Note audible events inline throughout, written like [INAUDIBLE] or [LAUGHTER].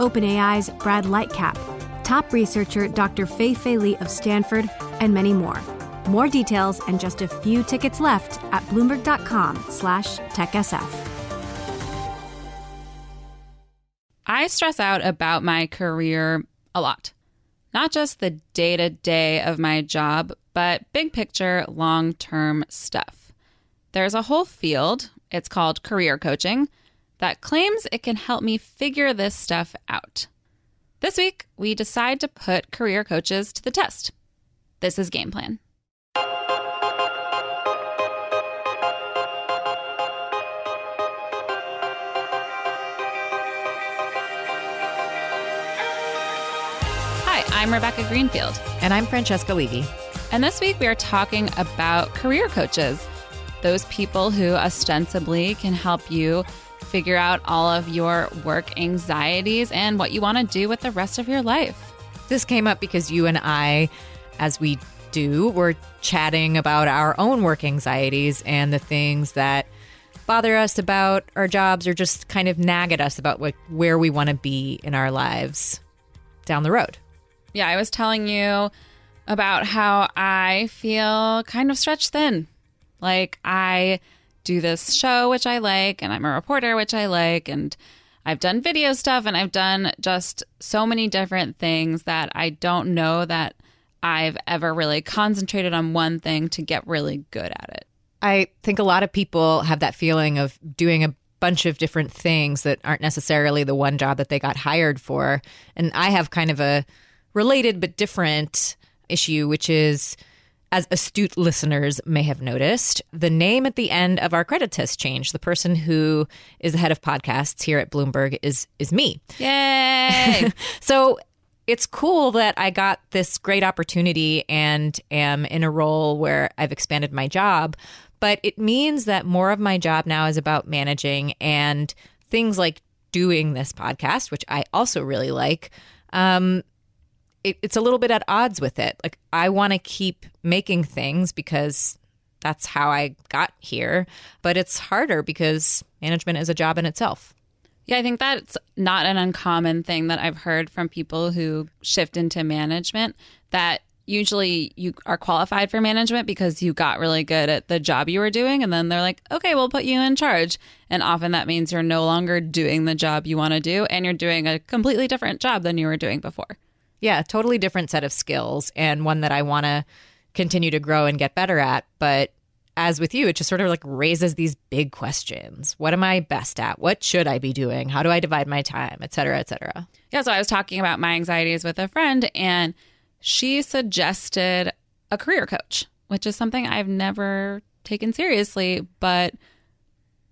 OpenAI's Brad Lightcap, top researcher Dr. Fei Fei Li of Stanford, and many more. More details and just a few tickets left at bloomberg.com slash techsf. I stress out about my career a lot. Not just the day to day of my job, but big picture, long term stuff. There's a whole field, it's called career coaching, that claims it can help me figure this stuff out. This week, we decide to put career coaches to the test. This is Game Plan. Hi, I'm Rebecca Greenfield. And I'm Francesca Levy. And this week we are talking about career coaches, those people who ostensibly can help you figure out all of your work anxieties and what you want to do with the rest of your life. This came up because you and I, as we do, were chatting about our own work anxieties and the things that bother us about our jobs or just kind of nag at us about what, where we want to be in our lives down the road. Yeah, I was telling you about how I feel kind of stretched thin. Like I do this show, which I like, and I'm a reporter, which I like, and I've done video stuff and I've done just so many different things that I don't know that I've ever really concentrated on one thing to get really good at it. I think a lot of people have that feeling of doing a bunch of different things that aren't necessarily the one job that they got hired for. And I have kind of a related but different issue, which is as astute listeners may have noticed, the name at the end of our credits has changed. The person who is the head of podcasts here at Bloomberg is is me. Yay! [LAUGHS] so it's cool that I got this great opportunity and am in a role where I've expanded my job, but it means that more of my job now is about managing and things like doing this podcast, which I also really like. Um, it, it's a little bit at odds with it. Like I want to keep making things because that's how I got here, but it's harder because management is a job in itself. Yeah, I think that's not an uncommon thing that I've heard from people who shift into management that usually you are qualified for management because you got really good at the job you were doing and then they're like, "Okay, we'll put you in charge." And often that means you're no longer doing the job you want to do and you're doing a completely different job than you were doing before. Yeah, totally different set of skills and one that I want to continue to grow and get better at. But as with you, it just sort of like raises these big questions. What am I best at? What should I be doing? How do I divide my time, et cetera, et cetera? Yeah. So I was talking about my anxieties with a friend, and she suggested a career coach, which is something I've never taken seriously. But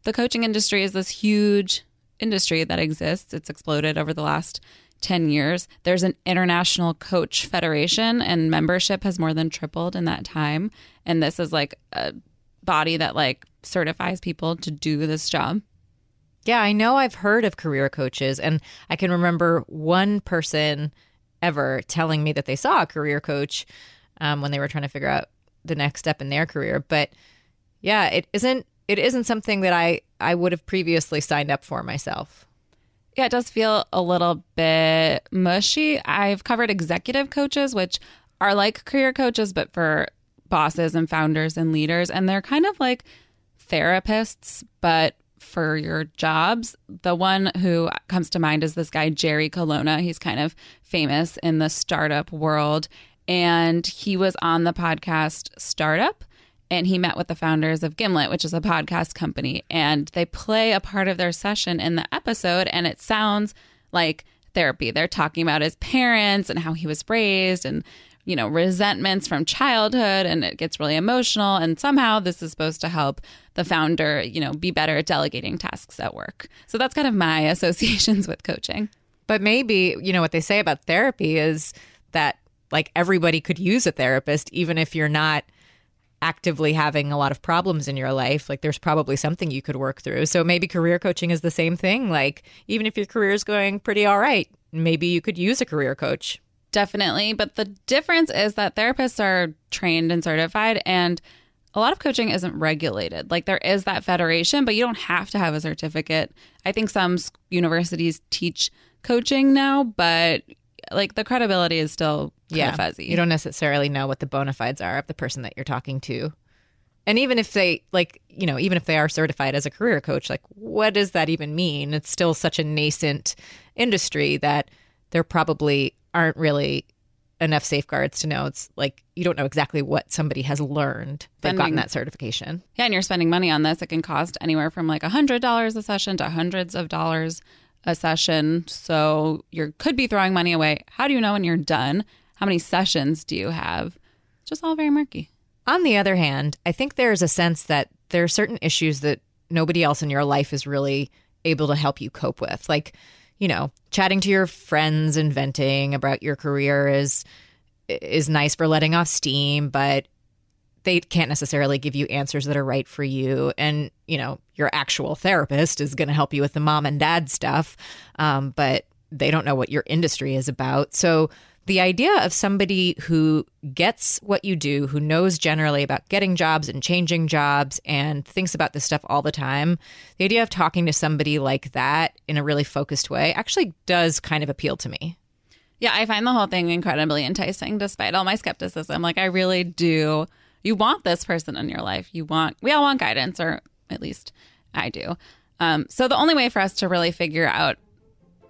the coaching industry is this huge industry that exists. It's exploded over the last 10 years. There's an international coach federation, and membership has more than tripled in that time. And this is like a body that like certifies people to do this job. Yeah, I know I've heard of career coaches, and I can remember one person ever telling me that they saw a career coach um, when they were trying to figure out the next step in their career. But yeah, it isn't it isn't something that I I would have previously signed up for myself. Yeah, it does feel a little bit mushy. I've covered executive coaches, which are like career coaches, but for bosses and founders and leaders. And they're kind of like therapists, but for your jobs. The one who comes to mind is this guy, Jerry Colonna. He's kind of famous in the startup world. And he was on the podcast Startup and he met with the founders of Gimlet, which is a podcast company. And they play a part of their session in the episode, and it sounds like therapy. They're talking about his parents and how he was raised and you know, resentments from childhood and it gets really emotional. And somehow this is supposed to help the founder, you know, be better at delegating tasks at work. So that's kind of my [LAUGHS] associations with coaching. But maybe, you know, what they say about therapy is that like everybody could use a therapist, even if you're not actively having a lot of problems in your life, like there's probably something you could work through. So maybe career coaching is the same thing. Like even if your career is going pretty all right, maybe you could use a career coach. Definitely. But the difference is that therapists are trained and certified, and a lot of coaching isn't regulated. Like there is that federation, but you don't have to have a certificate. I think some universities teach coaching now, but like the credibility is still yeah, fuzzy. You don't necessarily know what the bona fides are of the person that you're talking to. And even if they like, you know, even if they are certified as a career coach, like what does that even mean? It's still such a nascent industry that there probably aren't really enough safeguards to know. It's like you don't know exactly what somebody has learned they've gotten that certification. Yeah and you're spending money on this. It can cost anywhere from like a hundred dollars a session to hundreds of dollars a session. So you could be throwing money away. How do you know when you're done how many sessions do you have it's just all very murky on the other hand i think there's a sense that there are certain issues that nobody else in your life is really able to help you cope with like you know, chatting to your friends and venting about your career is is nice for letting off steam, but they can't necessarily give you answers that are right for you. And, you know, your actual therapist is going to help you with the mom and dad stuff, um, but they don't know what your industry is about. So the idea of somebody who gets what you do, who knows generally about getting jobs and changing jobs and thinks about this stuff all the time, the idea of talking to somebody like that in a really focused way actually does kind of appeal to me. Yeah, I find the whole thing incredibly enticing despite all my skepticism. Like, I really do. You want this person in your life. You want, we all want guidance, or at least I do. Um, so, the only way for us to really figure out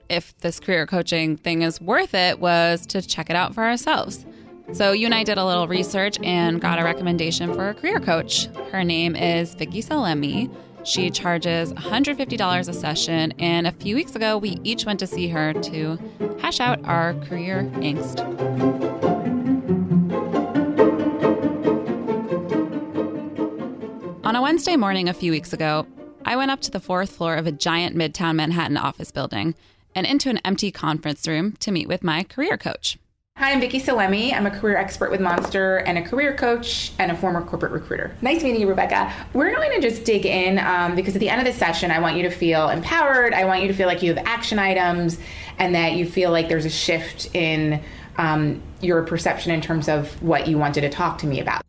if this career coaching thing is worth it was to check it out for ourselves. So you and I did a little research and got a recommendation for a career coach. Her name is Vicki Salemi. She charges $150 a session, and a few weeks ago, we each went to see her to hash out our career angst. On a Wednesday morning a few weeks ago, I went up to the fourth floor of a giant Midtown Manhattan office building and into an empty conference room to meet with my career coach. Hi, I'm Vicki Salemi. I'm a career expert with Monster and a career coach and a former corporate recruiter. Nice meeting you, Rebecca. We're going to just dig in um, because at the end of the session, I want you to feel empowered. I want you to feel like you have action items and that you feel like there's a shift in um, your perception in terms of what you wanted to talk to me about.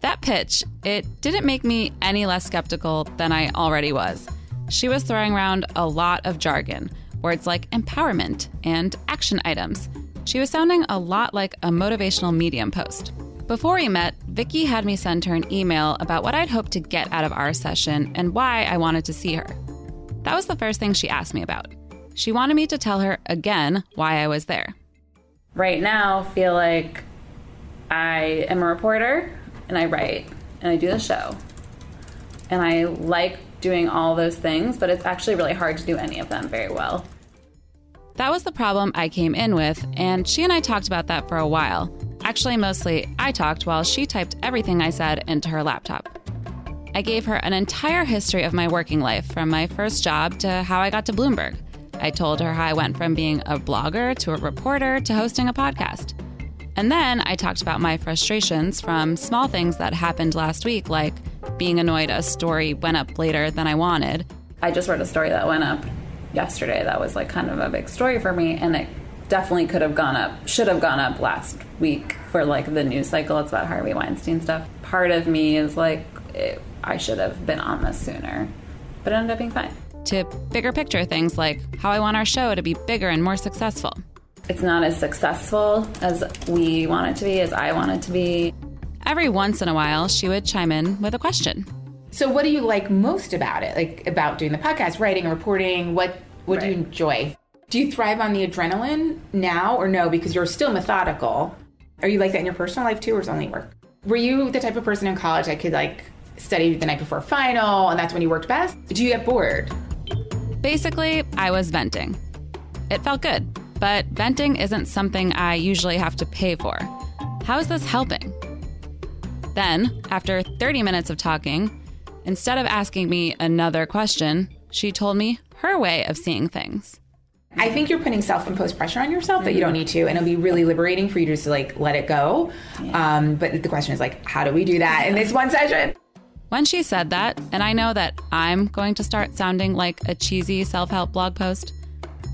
That pitch, it didn't make me any less skeptical than I already was. She was throwing around a lot of jargon words like empowerment and action items. She was sounding a lot like a motivational medium post. Before we met, Vicki had me send her an email about what I'd hoped to get out of our session and why I wanted to see her. That was the first thing she asked me about. She wanted me to tell her again why I was there. Right now, feel like I am a reporter and I write and I do the show. And I like doing all those things, but it's actually really hard to do any of them very well. That was the problem I came in with, and she and I talked about that for a while. Actually, mostly I talked while she typed everything I said into her laptop. I gave her an entire history of my working life from my first job to how I got to Bloomberg. I told her how I went from being a blogger to a reporter to hosting a podcast. And then I talked about my frustrations from small things that happened last week, like being annoyed a story went up later than I wanted. I just wrote a story that went up yesterday that was like kind of a big story for me and it definitely could have gone up should have gone up last week for like the news cycle. It's about harvey weinstein stuff. Part of me is like it, i should have been on this sooner but it ended up being fine. To bigger picture things like how i want our show to be bigger and more successful. It's not as successful as we want it to be as i want it to be every once in a while she would chime in with a question So, what do you like most about it? Like about doing the podcast, writing, reporting? What What do you enjoy? Do you thrive on the adrenaline now, or no? Because you're still methodical. Are you like that in your personal life too, or is only work? Were you the type of person in college that could like study the night before final, and that's when you worked best? Do you get bored? Basically, I was venting. It felt good, but venting isn't something I usually have to pay for. How is this helping? Then, after 30 minutes of talking, instead of asking me another question, she told me her way of seeing things. I think you're putting self-imposed pressure on yourself that you don't need to, and it'll be really liberating for you to just like let it go. Um, but the question is like, how do we do that in this one session? When she said that, and I know that I'm going to start sounding like a cheesy self help blog post,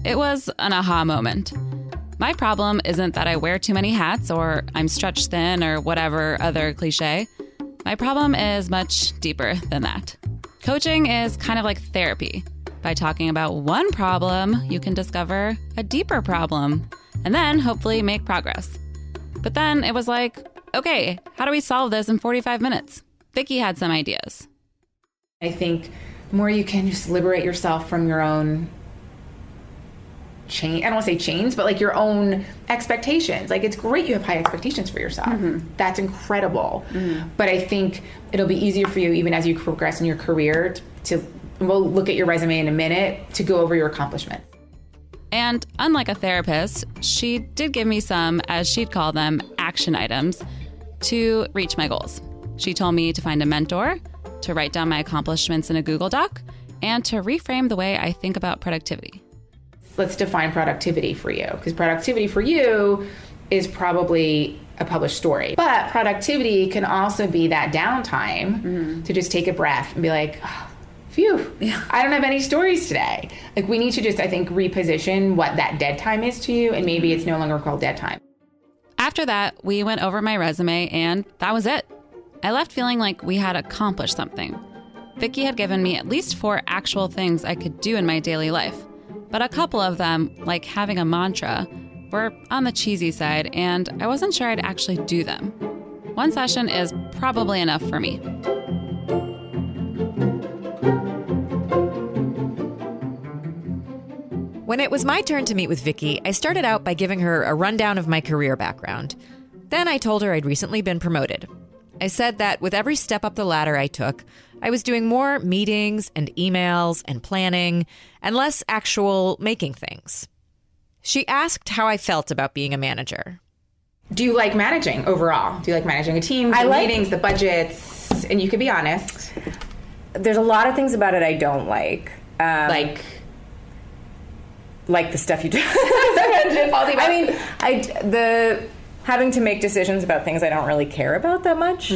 it was an aha moment. My problem isn't that I wear too many hats or I'm stretched thin or whatever other cliche. My problem is much deeper than that. Coaching is kind of like therapy. By talking about one problem, you can discover a deeper problem and then hopefully make progress. But then it was like, okay, how do we solve this in 45 minutes? Vicki had some ideas. I think the more you can just liberate yourself from your own chain. I don't want to say chains, but like your own expectations. Like it's great you have high expectations for yourself. Mm-hmm. That's incredible. Mm-hmm. But I think it'll be easier for you even as you progress in your career to. We'll look at your resume in a minute to go over your accomplishments. And unlike a therapist, she did give me some, as she'd call them, action items to reach my goals. She told me to find a mentor, to write down my accomplishments in a Google Doc, and to reframe the way I think about productivity. Let's define productivity for you. Because productivity for you is probably a published story. But productivity can also be that downtime mm-hmm. to just take a breath and be like "Oh, phew i don't have any stories today. Like we need to just i think reposition what that dead time is to you and maybe mm-hmm. it's no longer called dead time. After that, we went over my resume, and that was it. I left feeling like we had accomplished something. Vicki had given me at least four actual things I could do in my daily life, but a couple of them, like having a mantra, were on the cheesy side, and I wasn't sure I'd actually do them. One session is probably enough for me. When it was my turn to meet with Vicki, I started out by giving her a rundown of my career background. Then I told her I'd recently been promoted. I said that with every step up the ladder I took, I was doing more meetings and emails and planning and less actual making things. She asked how I felt about being a manager. do you like managing overall do you like managing a team I the like- meetings the budgets and you could be honest There's a lot of things about it I don't like. Um, like like the stuff you do. [LAUGHS] I mean, I the having to make decisions about things I don't really care about that much.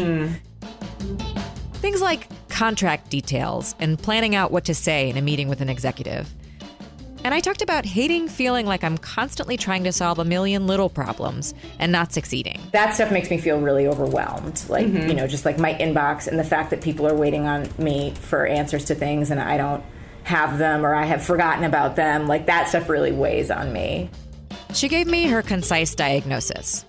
Things like contract details and planning out what to say in a meeting with an executive. And I talked about hating feeling like I'm constantly trying to solve a million little problems and not succeeding. That stuff makes me feel really overwhelmed. Like mm-hmm. you know, just like my inbox and the fact that people are waiting on me for answers to things and I don't have them or I have forgotten about them. Like that stuff really weighs on me. She gave me her concise diagnosis.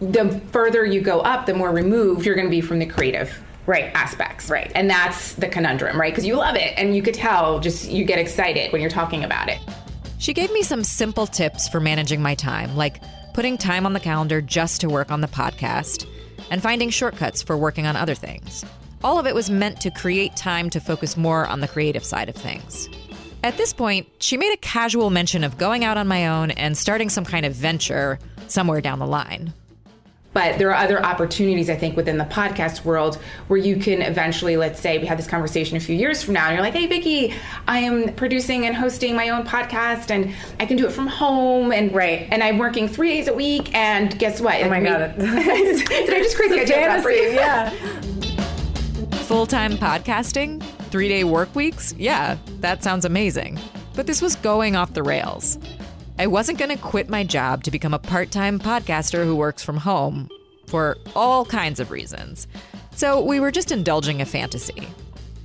the further you go up, the more removed you're going to be from the creative Right. aspects. Right. And that's the conundrum, right? Because you love it and you could tell just you get excited when you're talking about it. She gave me some simple tips for managing my time, like putting time on the calendar just to work on the podcast and finding shortcuts for working on other things. All of it was meant to create time to focus more on the creative side of things. At this point, she made a casual mention of going out on my own and starting some kind of venture somewhere down the line. But there are other opportunities, I think, within the podcast world where you can eventually, let's say, we have this conversation a few years from now, and you're like, "Hey, Vicki, I am producing and hosting my own podcast, and I can do it from home, and Right. and I'm working three days a week, and guess what? Oh my God. [LAUGHS] Did I just crazy idea that for yeah. [LAUGHS] Full time podcasting? Three day work weeks? Yeah, that sounds amazing. But this was going off the rails. I wasn't going to quit my job to become a part time podcaster who works from home for all kinds of reasons. So we were just indulging a fantasy.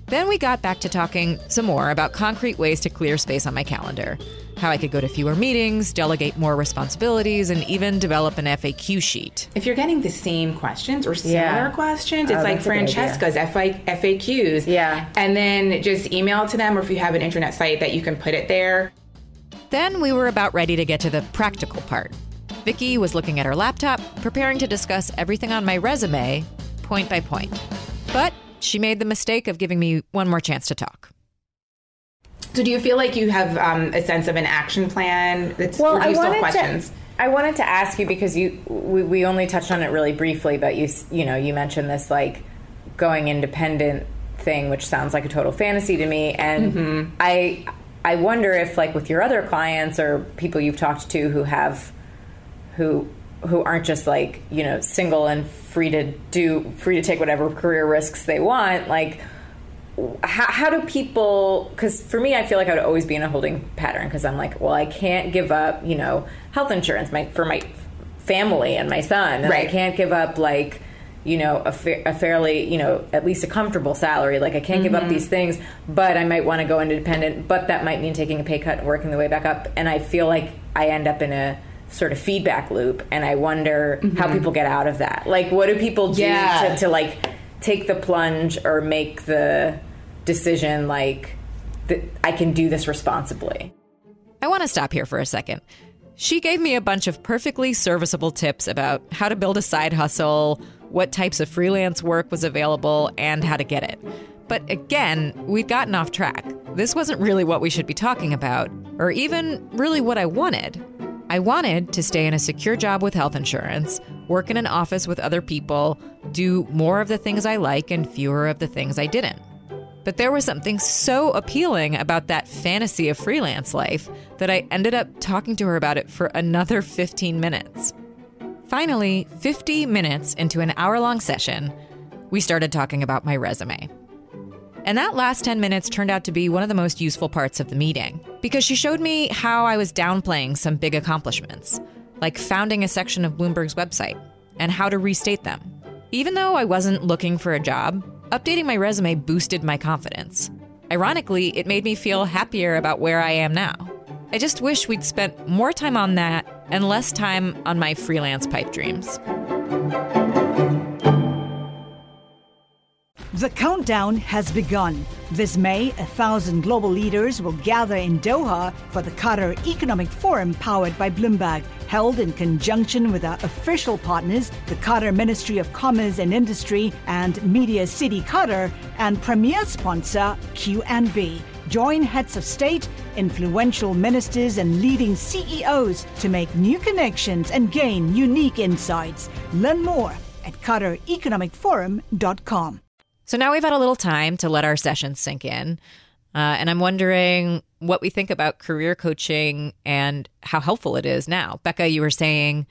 Then we got back to talking some more about concrete ways to clear space on my calendar. how I could go to fewer meetings, delegate more responsibilities, and even develop an FAQ sheet. If you're getting the same questions or similar Yeah. questions, Oh, it's like that's a good idea. Francesca's FI- FAQs. Yeah. And then just email it to them, or if you have an internet site that you can put it there. Then we were about ready to get to the practical part. Vicki was looking at her laptop, preparing to discuss everything on my resume, point by point. But she made the mistake of giving me one more chance to talk. So do you feel like you have um, a sense of an action plan? That's, Well, I you wanted questions? to. I wanted to ask you because you we, we only touched on it really briefly, but you you know you mentioned this like going independent thing, which sounds like a total fantasy to me, and Mm-hmm. I I wonder if like with your other clients or people you've talked to who have who who aren't just like you know single and free to do free to take whatever career risks they want like how, how do people because for me i feel like i would always be in a holding pattern because i'm like well i can't give up you know health insurance my, for my family and my son. And i can't give up like you know a, fa- a fairly you know at least a comfortable salary like i can't give up mm-hmm. these things but i might want to go independent but that might mean taking a pay cut and working the way back up and i feel like i end up in a sort of feedback loop and i wonder mm-hmm. how people get out of that like what do people do Yeah. to, to like take the plunge or make the decision like that I can do this responsibly. I want to stop here for a second. She gave me a bunch of perfectly serviceable tips about how to build a side hustle, what types of freelance work was available, and how to get it. But again, we'd gotten off track. This wasn't really what we should be talking about, or even really what I wanted. I wanted to stay in a secure job with health insurance, work in an office with other people, do more of the things I like and fewer of the things I didn't. But there was something so appealing about that fantasy of freelance life that I ended up talking to her about it for another 15 minutes. Finally, 50 minutes into an hour long session, we started talking about my resume. And that last 10 minutes turned out to be one of the most useful parts of the meeting because she showed me how I was downplaying some big accomplishments, like founding a section of Bloomberg's website, and how to restate them. Even though I wasn't looking for a job, updating my resume boosted my confidence. Ironically, it made me feel happier about where I am now. I just wish we'd spent more time on that and less time on my freelance pipe dreams. The countdown has begun. This May, a thousand global leaders will gather in Doha for the Qatar Economic Forum powered by Bloomberg, held in conjunction with our official partners, the Qatar Ministry of Commerce and Industry and Media City Qatar, and premier sponsor QNB. Join heads of state, influential ministers, and leading CEOs to make new connections and gain unique insights. Learn more at QatarEconomicForum.com. So now we've had a little time to let our sessions sink in. Uh, and I'm wondering what we think about career coaching and how helpful it is now. Becca, you were saying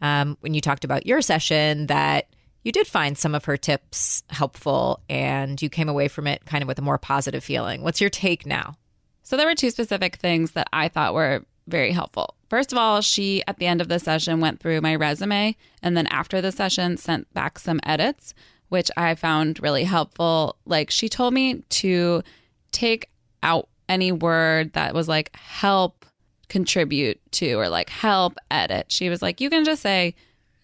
um, when you talked about your session that you did find some of her tips helpful and you came away from it kind of with a more positive feeling. What's your take now? So there were two specific things that I thought were very helpful. First of all, she at the end of the session went through my resume and then after the session sent back some edits, which I found really helpful. Like she told me to take out any word that was like help contribute to or like help edit. She was like, you can just say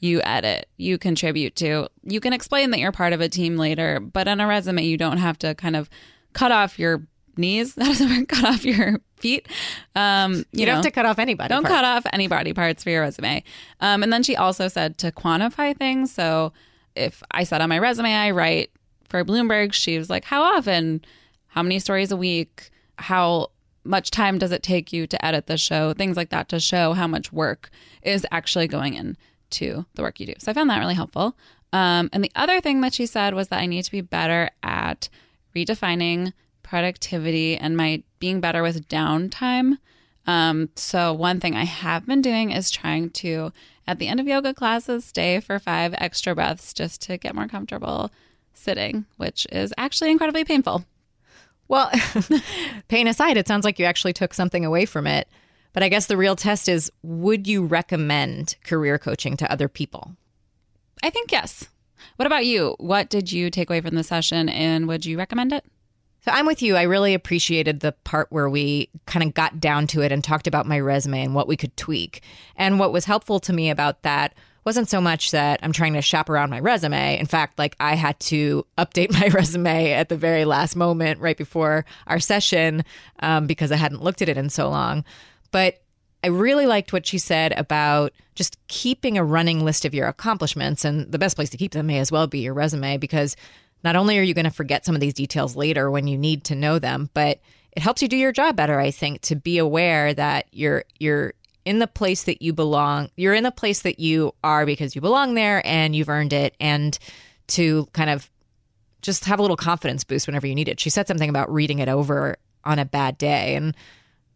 you edit, you contribute to. You can explain that you're part of a team later, but on a resume, you don't have to kind of cut off your knees. [LAUGHS] That doesn't work. Cut off your feet. Um, you, You, don't know, have to cut off anybody. don't cut off any body parts for your resume. Um, and then she also said to quantify things. So if I said on my resume, I write for Bloomberg, she was like, how often? How many stories a week? How much time does it take you to edit the show? Things like that to show how much work is actually going into the work you do. So I found that really helpful. Um, and the other thing that she said was that I need to be better at redefining productivity and my being better with downtime. Um, so one thing I have been doing is trying to, at the end of yoga classes, stay for five extra breaths just to get more comfortable sitting, which is actually incredibly painful. Well, [LAUGHS] pain aside, it sounds like you actually took something away from it. But I guess the real test is would you recommend career coaching to other people? I think yes. What about you? What did you take away from the session and would you recommend it? So I'm with you. I really appreciated the part where we kind of got down to it and talked about my resume and what we could tweak. And what was helpful to me about that wasn't so much that I'm trying to shop around my resume. In fact, like I had to update my [LAUGHS] resume at the very last moment right before our session um, because I hadn't looked at it in so long. But I really liked what she said about just keeping a running list of your accomplishments. And the best place to keep them may as well be your resume because not only are you going to forget some of these details later when you need to know them, but it helps you do your job better, I think, to be aware that you're you're in the place that you belong. You're in the place that you are because you belong there and you've earned it and to kind of just have a little confidence boost whenever you need it. She said something about reading it over on a bad day and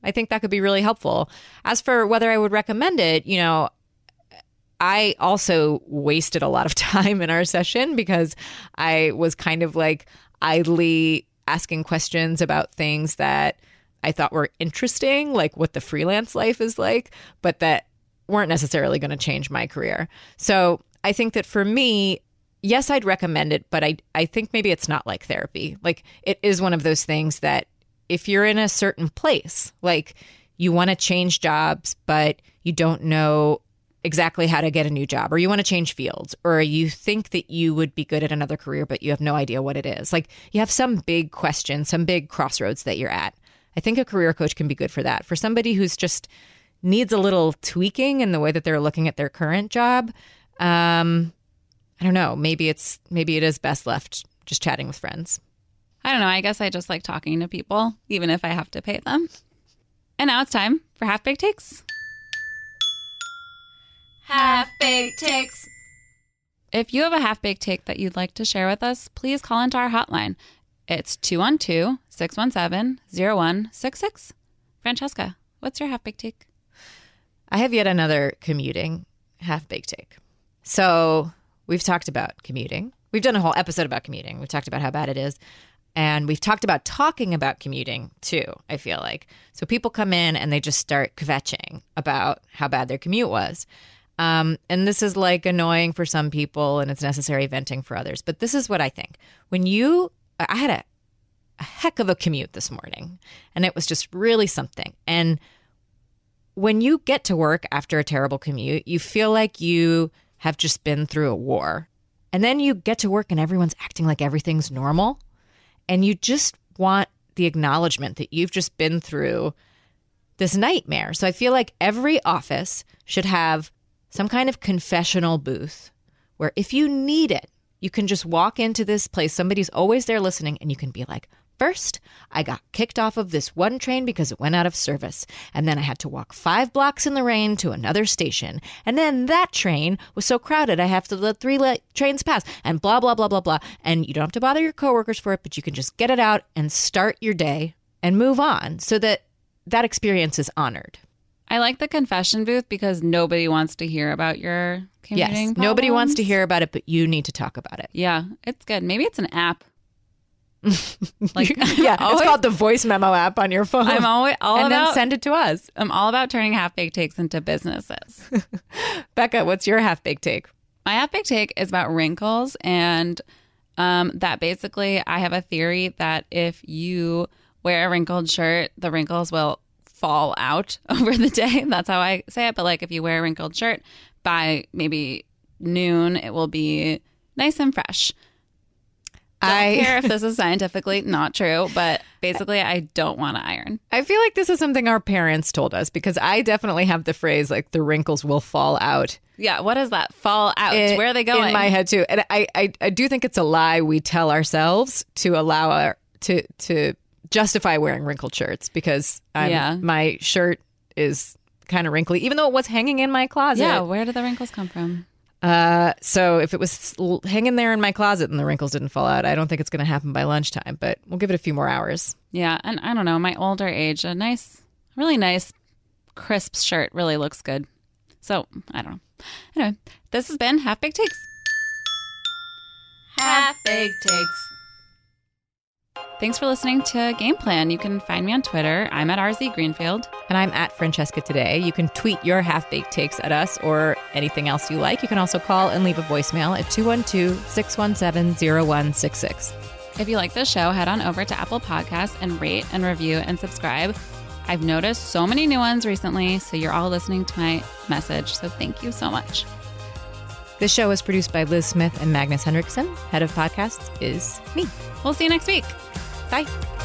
I think that could be really helpful. As for whether I would recommend it, you know, I also wasted a lot of [LAUGHS] time in our session because I was kind of like idly asking questions about things that I thought were interesting, like what the freelance life is like, but that weren't necessarily going to change my career. So I think that for me, yes, I'd recommend it, but I, I think maybe it's not like therapy. Like it is one of those things that if you're in a certain place, like you want to change jobs, but you don't know exactly how to get a new job or you want to change fields or you think that you would be good at another career but you have no idea what it is. Like you have some big question some big crossroads that you're at. I think a career coach can be good for that. For somebody who's just needs a little tweaking in the way that they're looking at their current job um i don't know. Maybe it's maybe it is best left just chatting with friends I don't know. I guess I just like talking to people, even if I have to pay them. And now it's time for Half Baked Takes. Half Baked Takes. If you have a half baked take that you'd like to share with us, please call into our hotline. It's 212 617 0166. Francesca, what's your half baked take? I have yet another commuting half baked take. So we've talked about commuting. We've done a whole episode about commuting. We've talked about how bad it is. And we've talked about talking about commuting too, I feel like. So people come in and they just start kvetching about how bad their commute was. Um, and this is like annoying for some people and it's necessary venting for others. But this is what I think. When you, I had a, a heck of a commute this morning and it was just really something. And when you get to work after a terrible commute, you feel like you have just been through a war. And then you get to work and everyone's acting like everything's normal. And you just want the acknowledgement that you've just been through this nightmare. So I feel like every office should have some kind of confessional booth where if you need it, you can just walk into this place. Somebody's always there listening, and you can be like, First, I got kicked off of this one train because it went out of service. And then I had to walk five blocks in the rain to another station. And then that train was so crowded, I have to let three le- trains pass and blah, blah, blah, blah, blah. And you don't have to bother your coworkers for it, but you can just get it out and start your day and move on so that that experience is honored. I like the confession booth because nobody wants to hear about your commuting. Yes. Nobody wants to hear about it, but you need to talk about it. Yeah, it's good. Maybe it's an app. [LAUGHS] like yeah, always- it's called the voice memo app on your phone. I'm always all and about then send it to us. I'm all about turning half baked takes into businesses. [LAUGHS] Becca, what's your half baked take? My half baked take is about wrinkles and um, that basically I have a theory that if you wear a wrinkled shirt, the wrinkles will fall out [LAUGHS] over the day. That's how I say it. But like if you wear a wrinkled shirt by maybe noon, it will be nice and fresh. Don't I care if this [LAUGHS] is scientifically not true, but basically I don't want to iron. I feel like this is something our parents told us because I definitely have the phrase like the wrinkles will fall out. Yeah, what is that? Fall out. Where are they going? In my head too. And I, I I do think it's a lie we tell ourselves to allow our to to justify wearing wrinkled shirts because I'm, Yeah. my shirt is kind of wrinkly, even though it was hanging in my closet. yeah, where do the wrinkles come from? Uh, so if it was hanging there in my closet and the wrinkles didn't fall out, I don't think it's going to happen by lunchtime. But we'll give it a few more hours. Yeah, and I don't know, my older age, a nice, really nice, crisp shirt really looks good. So I don't know. Anyway, this has been Half Baked Takes. Half Baked Takes. Thanks for listening to Game Plan. You can find me on Twitter. I'm at RZ Greenfield. And I'm at Francesca today. You can tweet your half baked takes at us or anything else you like. You can also call and leave a voicemail at 212 617 0166. If you like this show, head on over to Apple Podcasts and rate and review and subscribe. I've noticed so many new ones recently, so you're all listening to my message. So thank you so much. This show is produced by Liz Smith and Magnus Henriksson. Head of podcasts is me. We'll see you next week. Bye.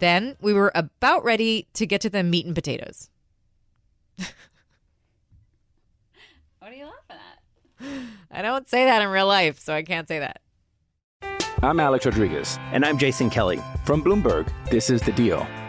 Then we were about ready to get to the meat and potatoes. What are you laughing at? [LAUGHS] I don't say that in real life, so I can't say that. I'm Alex Rodriguez. And I'm Jason Kelly. From Bloomberg, this is The Deal.